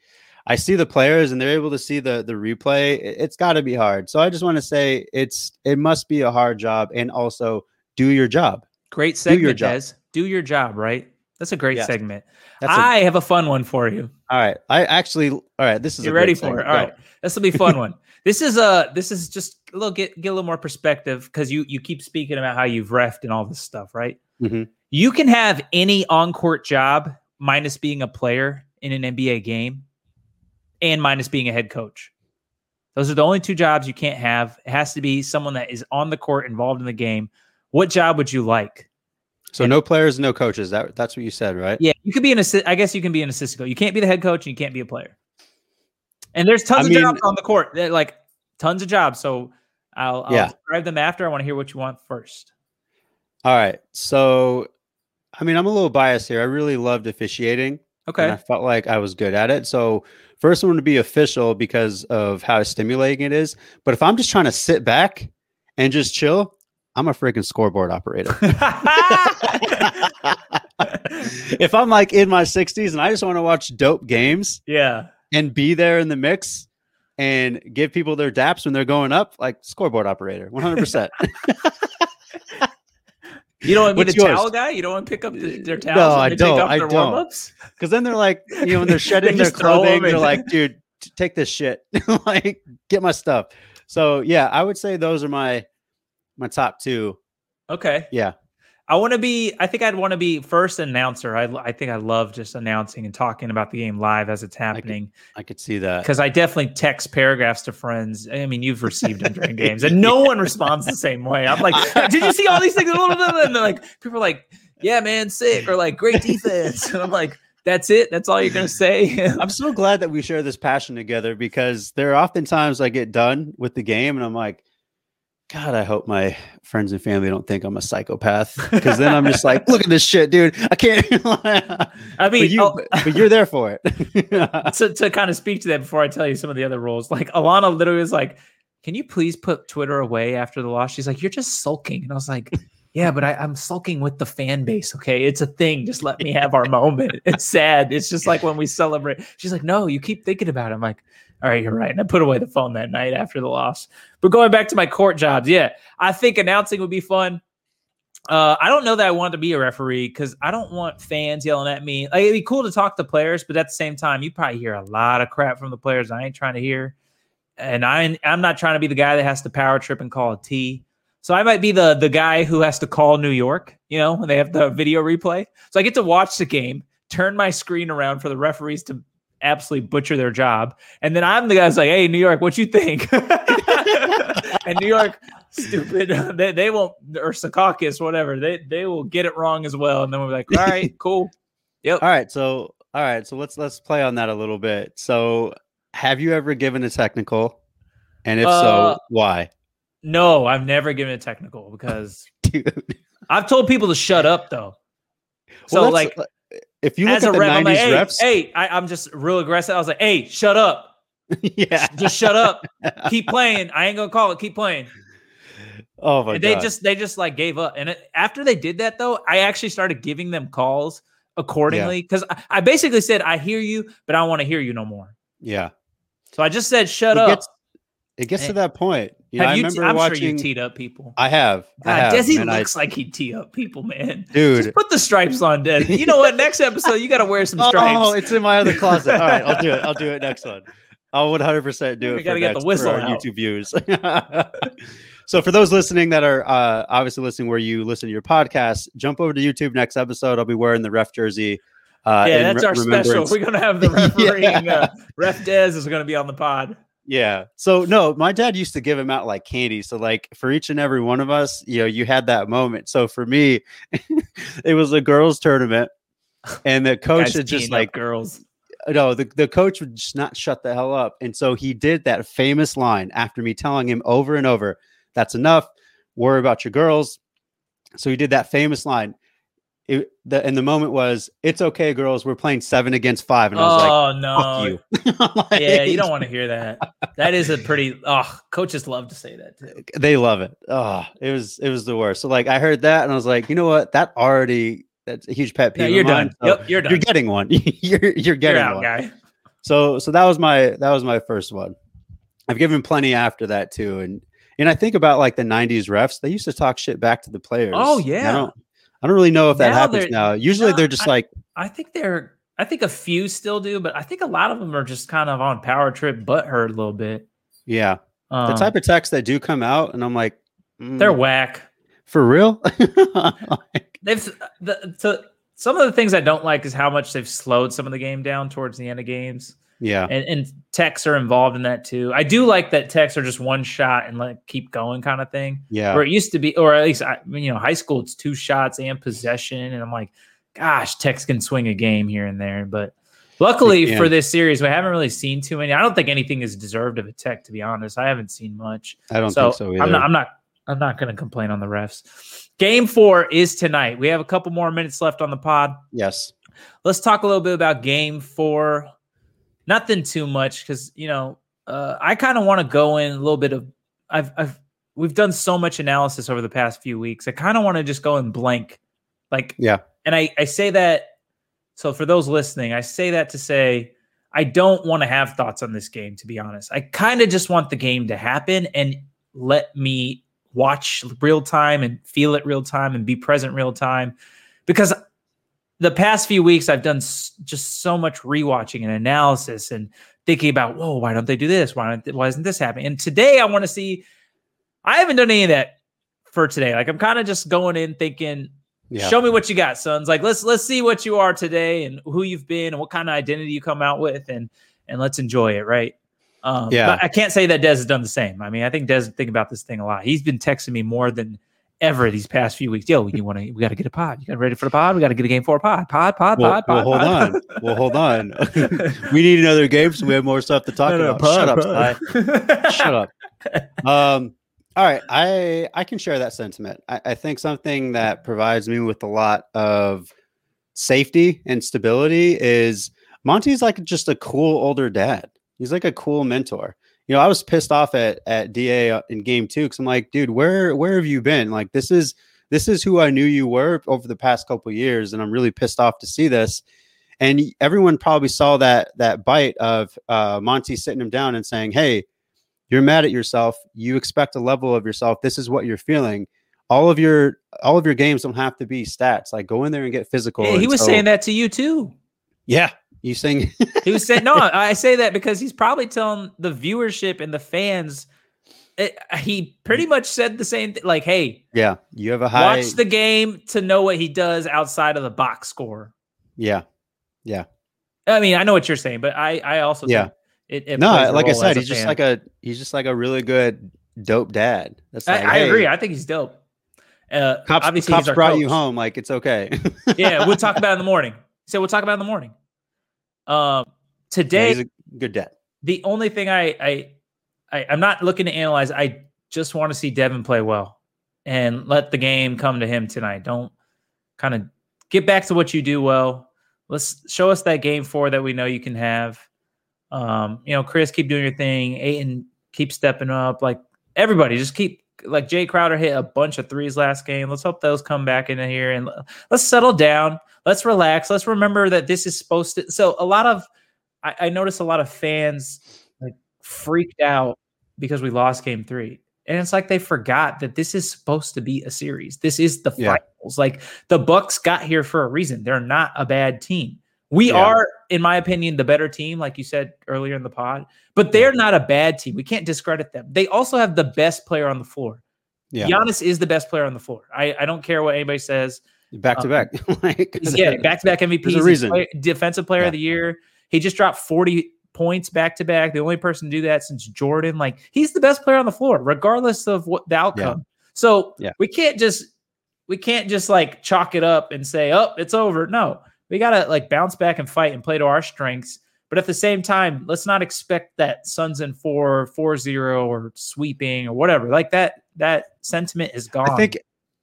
i see the players and they're able to see the the replay It- it's got to be hard so i just want to say it's it must be a hard job and also do your job Great segment, Do your job. Des. Do your job, right? That's a great Yes. segment. That's a- I have a fun one for you. all right i actually all right this is You a ready for it? All right. This will be a fun one. [laughs] This is a this is just a little get get a little more perspective because you you keep speaking about how you've refed and all this stuff, right? Mhm. You can have any on court job minus being a player in an NBA game and minus being a head coach. Those are the only two jobs you can't have. It has to be someone that is on the court involved in the game. What job would you like? So no players no coaches that that's what you said right Yeah, you could be an assist. I guess you can be an assistant coach. You can't be the head coach and you can't be a player. And there's tons I of mean- jobs on the court. They're like tons of jobs. So I'll, I'll Yeah. describe them after. I want to hear what you want first. all right so i mean i'm a little biased here i really loved officiating Okay. and I felt like I was good at it. So first one to be official because of how stimulating it is. But if I'm just trying to sit back and just chill, I'm a freaking scoreboard operator. [laughs] if I'm like in my 60s and I just want to watch dope games yeah. and be there in the mix and give people their daps when they're going up, like scoreboard operator, 100%. [laughs] You don't want to be the yours? towel guy? You don't want to pick up the, their towels? No, I they don't. I their don't. Because then they're like, you know, when they're [laughs] shedding their throw 'em clothing, they're like, dude, take this shit. like, get my stuff. So yeah, I would say those are my my top two. Okay. Yeah. I want to be, I think I'd want to be first announcer. I, I think I love just announcing and talking about the game live as it's happening. I could see that. because I definitely text paragraphs to friends. I mean, you've received them during [laughs] games, and no one responds the same way. I'm like, [laughs] "Did you see all these things?" And they're like, people are like, "Yeah, man, sick," or like, "Great defense," and I'm like, "That's it? That's all you're gonna say?" [laughs] I'm so glad that we share this passion together because there are often times I get done with the game and I'm like, God, I hope my friends and family don't think I'm a psychopath. [laughs] Because then I'm just like, look at this shit, dude. I can't. [laughs] I but, mean, you, oh, but, but you're there for it. [laughs] to, to kind of speak to that before I tell you some of the other rules, like Alana literally was like, can you please put Twitter away after the loss? She's like, you're just sulking. And I was like, yeah, but I, I'm sulking with the fan base. Okay. It's a thing. Just let me have our moment. It's sad. It's just like when we celebrate. She's like, no, you keep thinking about it. I'm like, all right, you're right. And I put away the phone that night after the loss. But going back to my court jobs, yeah, I think announcing would be fun. Uh, I don't know that I want to be a referee because I don't want fans yelling at me. Like, it'd be cool to talk to players, but at the same time, you probably hear a lot of crap from the players I ain't trying to hear. And I, I'm not trying to be the guy that has to power trip and call a T. So I might be the the guy who has to call New York, you know, when they have the video replay. So I get to watch the game, turn my screen around for the referees to absolutely butcher their job, and then I'm the guy who's like, "Hey, New York, what you think?" [laughs] and New York, stupid, [laughs] they, they won't or Secaucus, whatever, they they will get it wrong as well, and then we'll be like, "All right, [laughs] cool, yep." All right, so all right, so let's let's play on that a little bit. So, have you ever given a technical, and if Uh, so, why? No, I've never given a technical because. I've told people to shut up though. So Well, like that's- if you look as at a the ref, 90s I'm like, hey, refs, hey, I, I'm just real aggressive. I was like, hey, shut up. [laughs] yeah, Just shut up. [laughs] Keep playing. I ain't gonna call it. Keep playing. oh my and they god, just they just like gave up. And it, after they did that though, I actually started giving them calls accordingly because I, I basically said, I hear you, but I don't want to hear you no more. yeah, So I just said, shut it up. gets it gets to that point. You know, have I you? remember I'm watching. sure you teed up people. I have, I have, Desi and I- looks like he'd tee up people, man. dude. Just put the stripes on, Desi. You know what? Next episode, you got to wear some [laughs] stripes. Oh, it's in my other closet. All right, I'll do it. I'll do it next one. I'll 100 percent do We it. We gotta for get the whistle out. YouTube views. [laughs] so for those listening that are uh, obviously listening where you listen to your podcast, jump over to YouTube next episode. I'll be wearing the ref jersey. Uh, yeah, that's re- our special. We're gonna have [laughs] the refereeing. uh, Ref Dez is gonna be on the pod. Yeah. So no, my dad used to give him out like candy. So like for each and every one of us, you know, you had that moment. So for me, [laughs] it was a girls' tournament, and the [laughs] coach had just like girls. Uh, no, the, the coach would just not shut the hell up. And so he did that famous line after me telling him over and over, that's enough. Worry about your girls. So he did that famous line. It, the, and the moment was, it's okay, girls. We're playing seven against five. And I was like, Oh like, no! you. [laughs] yeah, you don't want to hear that. That is a pretty. Oh, coaches love to say that too. they love it. Oh, it was, it was the worst. So like, I heard that and I was like, you know what? That already, that's a huge pet Yeah, peeve. you're of mine. done. So Yep, you're done. You're getting one. [laughs] you're, you're You're getting out, one. guy. So so that was my that was my first one. I've given plenty after that too, and and I think about like the '90s refs. They used to talk shit back to the players. Oh, yeah. I don't really know if that Now happens now. Usually no, they're just I- like I think they're. I think a few still do, but I think a lot of them are just kind of on power trip, butt hurt a little bit. yeah, Um, the type of texts that do come out, and I'm like, they're mm, whack. for real. [laughs] They've the, so some of the things I don't like is how much they've slowed some of the game down towards the end of games. Yeah, and, and techs are involved in that too. I do like that techs are just one shot and like keep going kind of thing. yeah, Where it used to be, or at least I you know, high school it's two shots and possession, and I'm like, gosh, techs can swing a game here and there. But luckily They for this series, we haven't really seen too many. I don't think anything is deserved of a tech, to be honest. I haven't seen much. I don't so think so either. I'm not. I'm not. I'm not going to complain on the refs. Game four is tonight. We have a couple more minutes left on the pod yes, let's talk a little bit about game four. Nothing too much because you know uh, I kind of want to go in a little bit of I've I've we've done so much analysis over the past few weeks. I kind of want to just go in blank, like yeah, and I I say that so for those listening, I say that to say I don't want to have thoughts on this game. To be honest, I kind of just want the game to happen and let me watch real time and feel it real time and be present real time because the past few weeks I've done s- just so much rewatching and analysis and thinking about, whoa, why don't they do this? Why don't, why isn't this happening? And today I want to see. I haven't done any of that for today. Like I'm kind of just going in thinking, yeah. show me what you got, sons. Like let's let's see what you are today and who you've been and what kind of identity you come out with and and let's enjoy it, right? Um, Yeah. But I can't say that Des has done the same. I mean, I think Des think about this thing a lot. He's been texting me more than ever these past few weeks. Yo, you want to? We got to get a pod. You got ready for the pod? We got to get a game for a pod. Pod. Pod. Well, pod. well, pod. hold pod. on. Well, hold on. [laughs] [laughs] we need another game, so we have more stuff to talk No, no, about. pod, Shut up, pod. Ty. [laughs] Shut up. Um, all right, I I can share that sentiment. I, I think something that provides me with a lot of safety and stability is Monty's like just a cool older dad. He's like a cool mentor. You know, I was pissed off at at Da uh, in game two because I'm like, dude, where where have you been? Like, this is this is who I knew you were over the past couple years, and I'm really pissed off to see this. And everyone probably saw that that bite of uh, Monty sitting him down and saying, "Hey, you're mad at yourself. You expect a level of yourself. This is what you're feeling. All of your all of your games don't have to be stats. Like go in there and get physical." Yeah, he was so, saying that to you too. Yeah, you saying he was saying [laughs] no. I say that because he's probably telling the viewership and the fans. It, he pretty much said the same thing. Like, hey, yeah, you have a high. Watch the game to know what he does outside of the box score. Yeah, yeah. I mean, I know what you're saying, but I, I also yeah. It, it no, like I said, he's just fan. like a he's just like a really good dope dad. That's like, I, I hey, agree. I think he's dope. Uh, cops, obviously, cops brought coach. you home. Like it's okay. yeah, we'll talk [laughs] about it in the morning. So we'll talk about it in the morning. Um, today, yeah, good dad. The only thing I, I I I'm not looking to analyze. I just want to see Devin play well and let the game come to him tonight. Don't kind of get back to what you do well. Let's show us that game four that we know you can have. Um, you know, Chris, keep doing your thing. Ayton, keep stepping up. Like everybody, just keep like Jae Crowder hit a bunch of threes last game. Let's hope those come back into here and let's settle down. Let's relax. Let's remember that this is supposed to. So a lot of I, I noticed a lot of fans like freaked out because we lost game three. And it's like they forgot that this is supposed to be a series. This is the yeah. finals. Like the Bucks got here for a reason. They're not a bad team. We yeah. are, in my opinion, the better team, like you said earlier in the pod, but they're not a bad team. We can't discredit them. They also have the best player on the floor. Yeah. Giannis is the best player on the floor. I, I don't care what anybody says. Back to um, back. [laughs] yeah, back to back MVP. There's a reason. Play, defensive player yeah. of the year. He just dropped 40 points back to back. The only person to do that since Jordan. Like he's the best player on the floor, regardless of what the outcome. Yeah. So yeah. we can't just we can't just like chalk it up and say, oh, it's over. No, we got to like bounce back and fight and play to our strengths. But at the same time, let's not expect that Suns in four, four zero, or sweeping or whatever. Like that, that sentiment is gone. I think,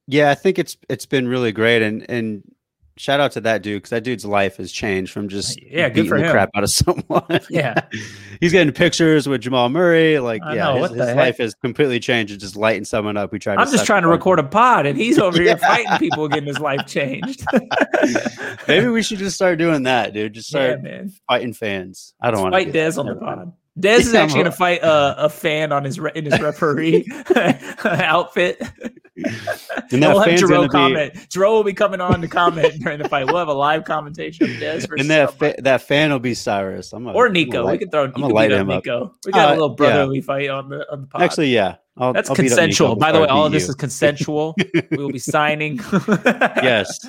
yeah, I think it's it's been really great, and and shout out to that dude because that dude's life has changed from just yeah, good for the him. crap out of [laughs] someone. Yeah, [laughs] he's getting pictures with Jamal Murray. Like, I yeah, know, his, his life has completely changed. Just lighting someone up. We tried. I'm just trying to record a pod, and he's over [laughs] here fighting people, getting his life changed. Maybe we should just start doing that, dude. Just start yeah, fighting fans. I don't want to fight Dez on the pod. Dez is actually going to fight a, a, fan on his re- in his referee outfit. And we'll have Jerome comment. Be... Jerome will be coming on to comment during the fight. We'll have a live commentation of And that fa- that fan will be Cyrus. I'm or Nico. Light, we can throw. I'm gonna light him Nico. Up. We got uh, a little brotherly yeah. fight on the on the pod. Actually, yeah. I'll, That's I'll consensual. By the way, all of this is consensual. [laughs] we will be signing. [laughs] yes.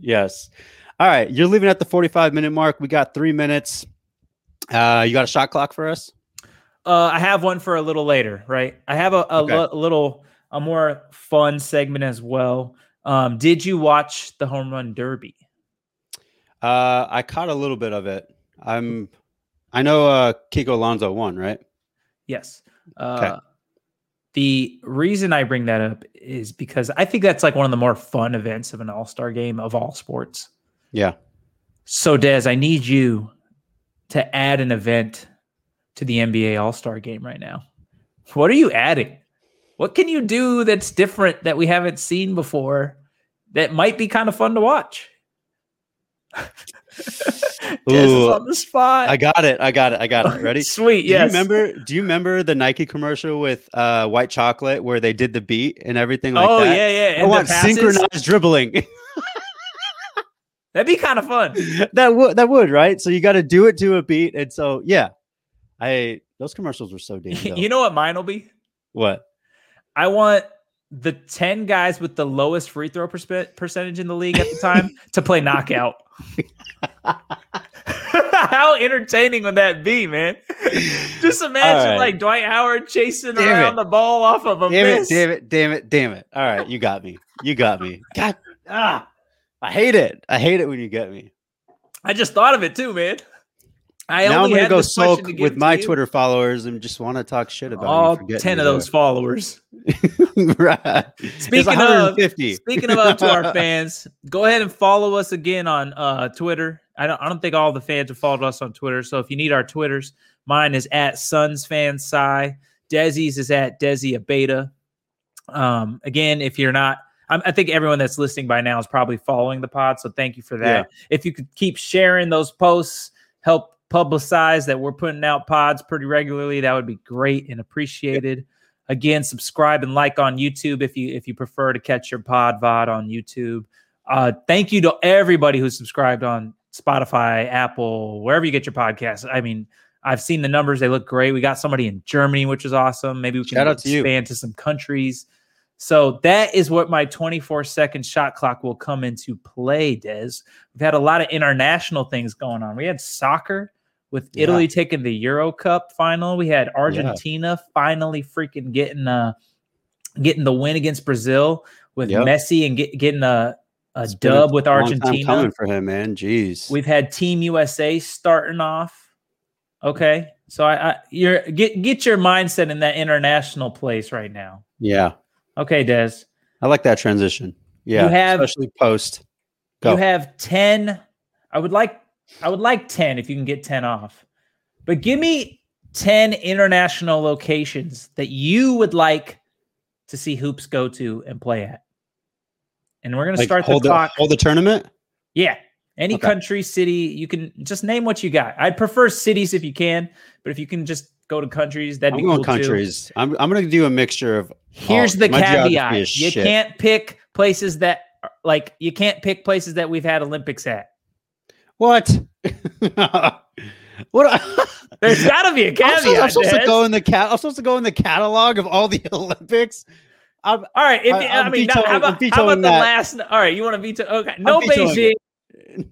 Yes. All right. You're leaving at the 45 minute mark. We got three minutes. Uh, you got a shot clock for us? Uh, I have one for a little later, right? I have a, a, okay. l- a little, a more fun segment as well. Um, did you watch the home run derby? Uh, I caught a little bit of it. I'm, I know uh, Kiko Alonso won, right? Yes. Uh, okay. The reason I bring that up is because I think that's like one of the more fun events of an All Star game of all sports. Yeah. So, Des, I need you to add an event to the NBA All Star game right now. What are you adding? What can you do that's different that we haven't seen before that might be kind of fun to watch? [laughs] Ooh, on the spot. I got it. I got it. I got it. Ready? [laughs] Sweet. Yeah. remember? Do you remember the Nike commercial with uh, white chocolate where they did the beat and everything like oh, that? Oh yeah, yeah. And I want synchronized dribbling. [laughs] That'd be kind of fun. that would that would right. So you got to do it to a beat, and so yeah, I those commercials were so damn. you know what mine will be? What? I want the ten guys with the lowest free throw perspe- percentage in the league at the time [laughs] to play knockout. [laughs] How entertaining would that be, man? Just imagine right. like Dwight Howard chasing damn around it. the ball off of a damn miss. It, damn it! Damn it! Damn it! All right, you got me. You got me. God, ah. I hate it. I hate it when you get me. I just thought of it too, man. I now I'm gonna go sulk with my. Twitter followers and just want to talk shit about all ten of those followers. [laughs] right. Speaking of speaking of to our [laughs] fans, go ahead and follow us again on uh, Twitter. I don't I don't think all the fans have followed us on Twitter. So if you need our Twitters, Mine is at Suns Fan Sci. Desi's is at Desi Abeta. Um, again, if you're not, I'm, I think everyone that's listening by now is probably following the pod. So thank you for that. If you could keep sharing those posts, help publicize that we're putting out pods pretty regularly, that would be great and appreciated. Again, subscribe and like on YouTube if you if you prefer to catch your pod VOD on YouTube. Uh, thank you to everybody who subscribed on Spotify, Apple, wherever you get your podcasts. I mean, I've seen the numbers; they look great. We got somebody in Germany, which is awesome. Maybe we can Shout out to expand to some countries. So that is what my 24 second shot clock will come into play, Des. We've had a lot of international things going on. We had soccer with Yeah. Italy taking the Euro Cup final. We had Argentina finally freaking getting uh getting the win against Brazil with Yep. Messi and get, getting a, a It's dub with long time Argentina. coming for him, man. Jeez. We've had Team USA starting off. Okay. So I, I you're get get your mindset in that international place right now. yeah, Okay, Des. I like that transition. Yeah, have- especially post. Go. You have 10. I would like I would like 10 if you can get 10 off. But give me 10 international locations that you would like to see hoops go to and play at. And we're going to Like, start the clock. hold the tournament. Yeah. Any Okay. country, city, you can just name what you got. I'd prefer cities if you can, but if you can just go to countries, that'd I'm be going cool too. countries. I'm I'm going to do a mixture of. Here's Oh, the caveat: you shit. can't pick places that, like, you can't pick places that we've had Olympics at. What? [laughs] what? [laughs] There's got to be a I'm caveat. supposed, I'm supposed to go in the cat. I'm supposed to go in the catalog of all the [laughs] Olympics. I'm, All right. If, I- I, I'm mean, vetoing- how about, how about the last? All right. You want to veto? Okay. No Beijing,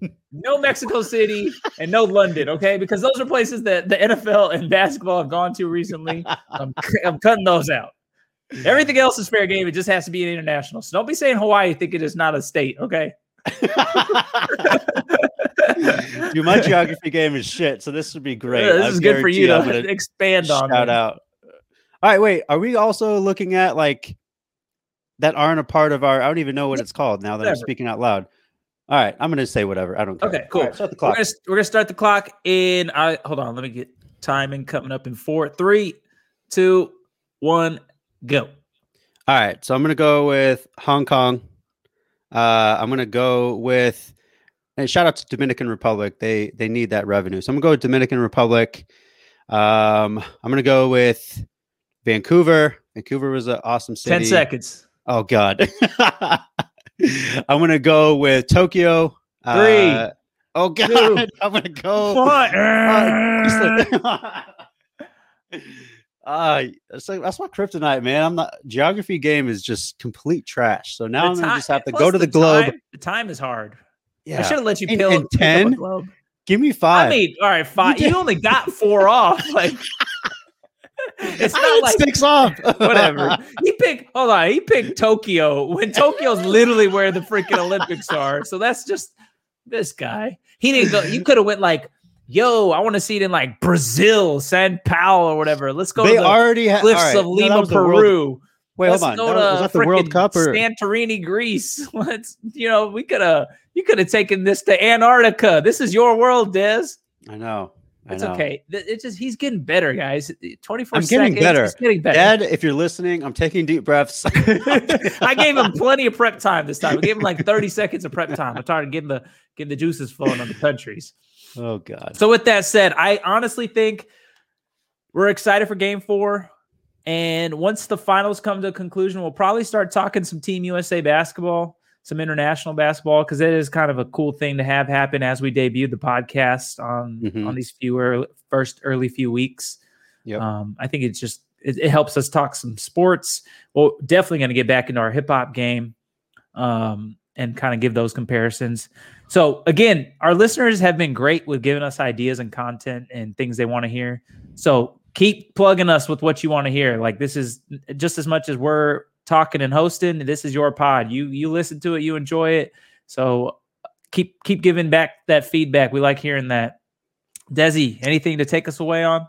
it. no Mexico City, and no London. Okay. Because those are places that the NFL and basketball have gone to recently. I'm, I'm cutting those out. Everything else is fair game. It just has to be an international. So don't be saying Hawaii Think it's not a state. Okay. Dude, my geography game is shit, so this would be great. Uh, this I is good for you to guarantee I'm gonna [laughs] expand on. Shout me. out. All right, wait. Are we also looking at like that aren't a part of our? I don't even know what it's called now that I'm speaking out loud. All right, I'm gonna say whatever. I don't care. Okay, cool. Right, start the We're clock. gonna, we're gonna start the clock in. I hold on. Let me get timing coming up in four, three, two, one, go. All right, so I'm gonna go with Hong Kong. Uh, I'm gonna go with and shout out to Dominican Republic. They they need that revenue. So I'm gonna go with Dominican Republic. Um, I'm gonna go with Vancouver. Vancouver was an awesome city. Ten seconds. Oh God. [laughs] I'm gonna go with Tokyo. Three, Uh, oh God. two, [laughs] I'm gonna go. One. Uh, [laughs] uh, that's, like, that's my kryptonite, man. I'm not geography game is just complete trash. So now I'm gonna just have to go to the, globe. Time, the time is hard. Yeah, I should have let you pill and pick up a 10? globe. give me five. I mean, all right, five. You You, only got four off. [laughs] Like [laughs] it's not like six off. [laughs] whatever. He picked. Hold on. He picked Tokyo when Tokyo's literally where the freaking Olympics are. So that's just this guy. He didn't go. You could have went like, "Yo, I want to see it in like Brazil, San Paulo, or whatever. Let's go they to the already have cliffs of Lima, Peru. Wait, Let's hold on. go That to was, that the World Cup or Santorini, Greece. [laughs] Let's. You know, we could have. You could have taken this to Antarctica. This is your world, Des. I know. I It's know. okay. It's just he's getting better, guys. Twenty four I'm seconds. getting better. He's getting better. Dad, if you're listening, I'm taking deep breaths. [laughs] [laughs] I gave him plenty of prep time this time. I gave him like 30 seconds of prep time. I'm trying to get the getting the juices flowing on the countries. Oh God. So with that said, I honestly think we're excited for game four. And once the finals come to a conclusion, we'll probably start talking some Team USA basketball, some international basketball, because it is kind of a cool thing to have happen as we debuted the podcast on Mhm. on these few early, first early few weeks. Yep. Um, I think it's just it, it helps us talk some sports. Well, definitely going to get back into our hip hop game um, and kind of give those comparisons. So again, our listeners have been great with giving us ideas and content and things they want to hear. So keep plugging us with what you want to hear. Like this is just as much as we're talking and hosting. This is your pod. You you listen to it, you enjoy it. So keep keep giving back that feedback. We like hearing that. Desi, anything to take us away on?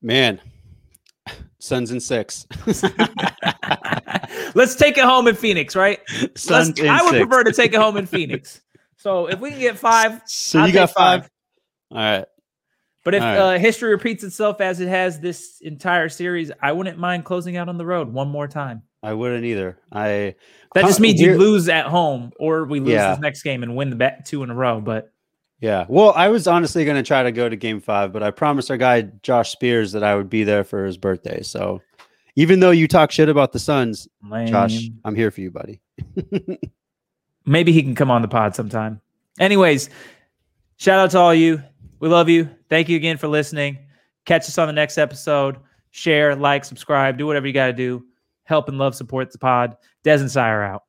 Man. Suns and six. [laughs] Let's take it home in Phoenix, right? Suns I would six. prefer to take it home in Phoenix. So if we can get five, So I'll you got five. five? All right. But if All right. uh, history repeats itself as it has this entire series, I wouldn't mind closing out on the road one more time. I wouldn't either. I That just means you lose at home, or we lose Yeah. this next game and win the bet two in a row. But yeah. Well, I was honestly going to try to go to Game Five, but I promised our guy Josh Spears that I would be there for his birthday. So even though you talk shit about the Suns, Josh. I'm here for you, buddy. [laughs] maybe he can come on the pod sometime. Anyways, shout out to all you. We love you. Thank you again for listening. Catch us on the next episode. Share, like, subscribe, do whatever you got to do. Help and love support the pod. Des and Sire out.